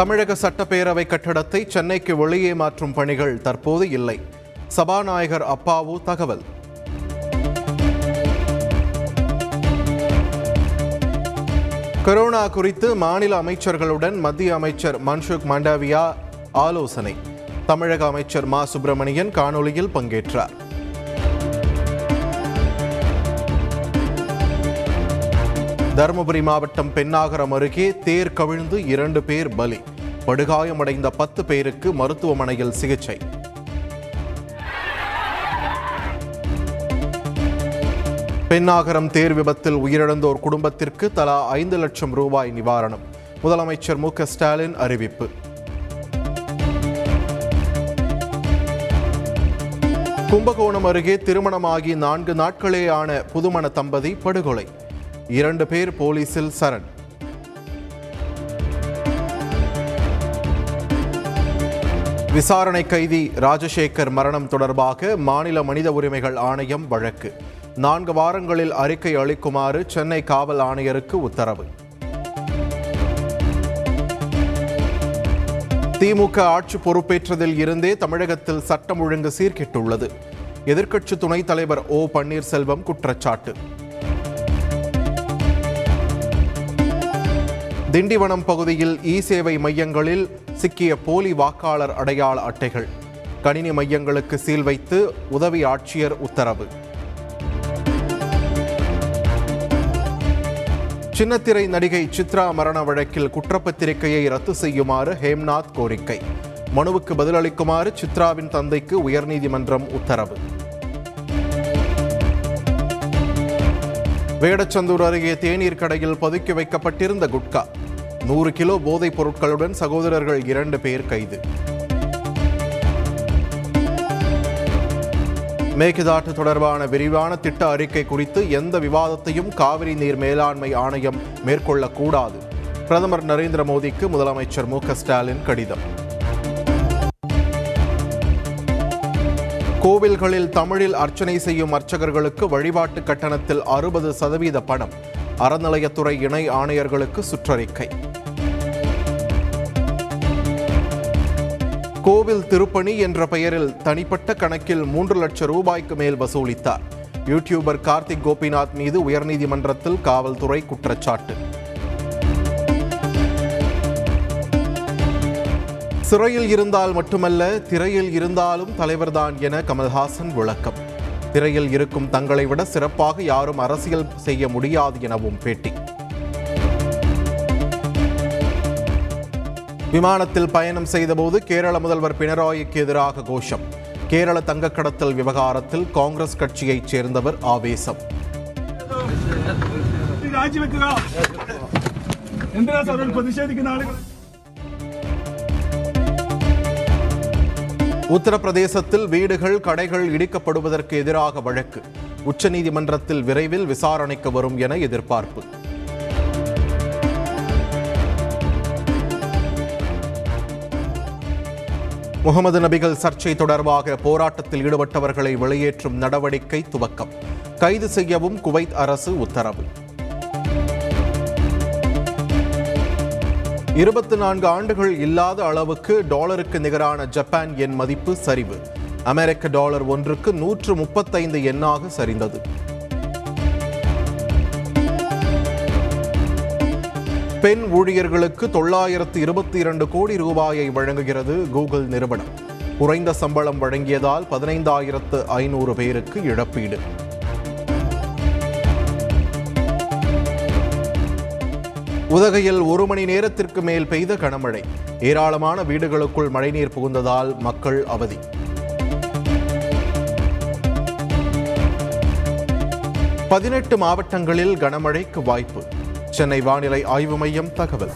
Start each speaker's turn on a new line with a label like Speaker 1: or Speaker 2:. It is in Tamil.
Speaker 1: தமிழக சட்டப்பேரவை கட்டடத்தை சென்னைக்கு வெளியே மாற்றும் பணிகள் தற்போது இல்லை. சபாநாயகர் அப்பாவு தகவல். கொரோனா குறித்து மாநில அமைச்சர்களுடன் மத்திய அமைச்சர் மன்சுக் மாண்டவியா ஆலோசனை. தமிழக அமைச்சர் மா சுப்பிரமணியன் காணொலியில் பங்கேற்றார். தருமபுரி மாவட்டம் பென்னாகரம் அருகே தேர் கவிழ்ந்து இரண்டு பேர் பலி. படுகாயமடைந்த பத்து பேருக்கு மருத்துவமனையில் சிகிச்சை. பென்னாகரம் தேர் விபத்தில் உயிரிழந்தோர் குடும்பத்திற்கு தலா ஐந்து லட்சம் ரூபாய் நிவாரணம். முதலமைச்சர் மு ஸ்டாலின் அறிவிப்பு. கும்பகோணம் அருகே திருமணமாகி நான்கு நாட்களேயான புதுமண தம்பதி படுகொலை. இரண்டு பேர் போலீசில் சரண். விசாரணை கைதி ராஜசேகர் மரணம் தொடர்பாக மாநில மனித உரிமைகள் ஆணையம் வழக்கு. நான்கு வாரங்களில் அறிக்கை அளிக்குமாறு சென்னை காவல் ஆணையருக்கு உத்தரவு. திமுக ஆட்சி பொறுப்பேற்றதில் இருந்தே தமிழகத்தில் சட்டம் ஒழுங்கு சீர்கெட்டுள்ளது. எதிர்க்கட்சி துணைத் தலைவர் ஓ பன்னீர்செல்வம் குற்றச்சாட்டு. திண்டிவனம் பகுதியில் இ சேவை மையங்களில் சிக்கிய போலி வாக்காளர் அடையாள அட்டைகள். கணினி மையங்களுக்கு சீல் வைத்து உதவி ஆட்சியர் உத்தரவு. சின்னத்திரை நடிகை சித்ரா மரண வழக்கில் குற்றப்பத்திரிகையை ரத்து செய்யுமாறு ஹேம்நாத் கோரிக்கை. மனுவுக்கு பதிலளிக்குமாறு சித்ராவின் தந்தைக்கு உயர்நீதிமன்றம் உத்தரவு. வேடச்சந்தூர் அருகே தேநீர் கடையில் பதுக்கி வைக்கப்பட்டிருந்த குட்கா. நூறு கிலோ போதைப் பொருட்களுடன் சகோதரர்கள் இரண்டு பேர் கைது. மேகதாட்டு தொடர்பான விரிவான திட்ட அறிக்கை குறித்து எந்த விவாதத்தையும் காவிரி நீர் மேலாண்மை ஆணையம் மேற்கொள்ளக்கூடாது. பிரதமர் நரேந்திர மோடிக்கு முதலமைச்சர் மு ஸ்டாலின் கடிதம். கோவில்களில் தமிழில் அர்ச்சனை செய்யும் அர்ச்சகர்களுக்கு வழிபாட்டு கட்டணத்தில் அறுபது சதவீத பணம். அறநிலையத்துறை இணை ஆணையர்களுக்கு சுற்றறிக்கை. கோவில் திருப்பணி என்ற பெயரில் தனிப்பட்ட கணக்கில் மூன்று லட்சம் ரூபாய்க்கு மேல் வசூலித்தார். யூடியூபர் கார்த்திக் கோபிநாத் மீது உயர்நீதிமன்றத்தில் காவல்துறை குற்றச்சாட்டு. சிறையில் இருந்தால் மட்டுமல்ல திரையில் இருந்தாலும் தலைவர்தான் என கமல்ஹாசன் விளக்கம் திரையில் இருக்கும் தங்களை விட சிறப்பாக யாரும் அரசியல் செய்ய முடியாது எனவும் பேட்டி விமானத்தில் பயணம் செய்தபோது கேரள முதல்வர் பினராயிக்கு எதிராக கோஷம் கேரள தங்கக் கடத்தல் விவகாரத்தில் காங்கிரஸ் கட்சியைச் சேர்ந்தவர் ஆவேசம்
Speaker 2: രാജിവെക്കുക എന്തിനാ സാർ ഒരു പ്രതിഷേധിക്കുന്ന ആളുകൾ
Speaker 1: உத்தரப்பிரதேசத்தில் வீடுகள் கடைகள் இடிக்கப்படுவதற்கு எதிராக வழக்கு. உச்சநீதிமன்றத்தில் விரைவில் விசாரணைக்கு வரும் என எதிர்பார்ப்பு. முகமது நபிகள் சர்ச்சை தொடர்பாக போராட்டத்தில் ஈடுபட்டவர்களை வெளியேற்றும் நடவடிக்கை துவக்கம். கைது செய்யவும் குவைத் அரசு உத்தரவு. இருபத்தி நான்கு ஆண்டுகள் இல்லாத அளவுக்கு டாலருக்கு நிகரான ஜப்பான் எண் மதிப்பு சரிவு. அமெரிக்க டாலர் ஒன்றுக்கு நூற்று முப்பத்தைந்து எண்ணாக சரிந்தது. பெண் ஊழியர்களுக்கு தொள்ளாயிரத்து இருபத்தி இரண்டு கோடி ரூபாயை வழங்குகிறது கூகுள் நிறுவனம். குறைந்த சம்பளம் வழங்கியதால் பதினைந்தாயிரத்து ஐநூறு பேருக்கு இழப்பீடு. உதகையில் ஒரு மணி நேரத்திற்கு மேல் பெய்த கனமழை. ஏராளமான வீடுகளுக்குள் மழைநீர் புகுந்ததால் மக்கள் அவதி. பதினெட்டு மாவட்டங்களில் கனமழைக்கு வாய்ப்பு. சென்னை வானிலை ஆய்வு மையம் தகவல்.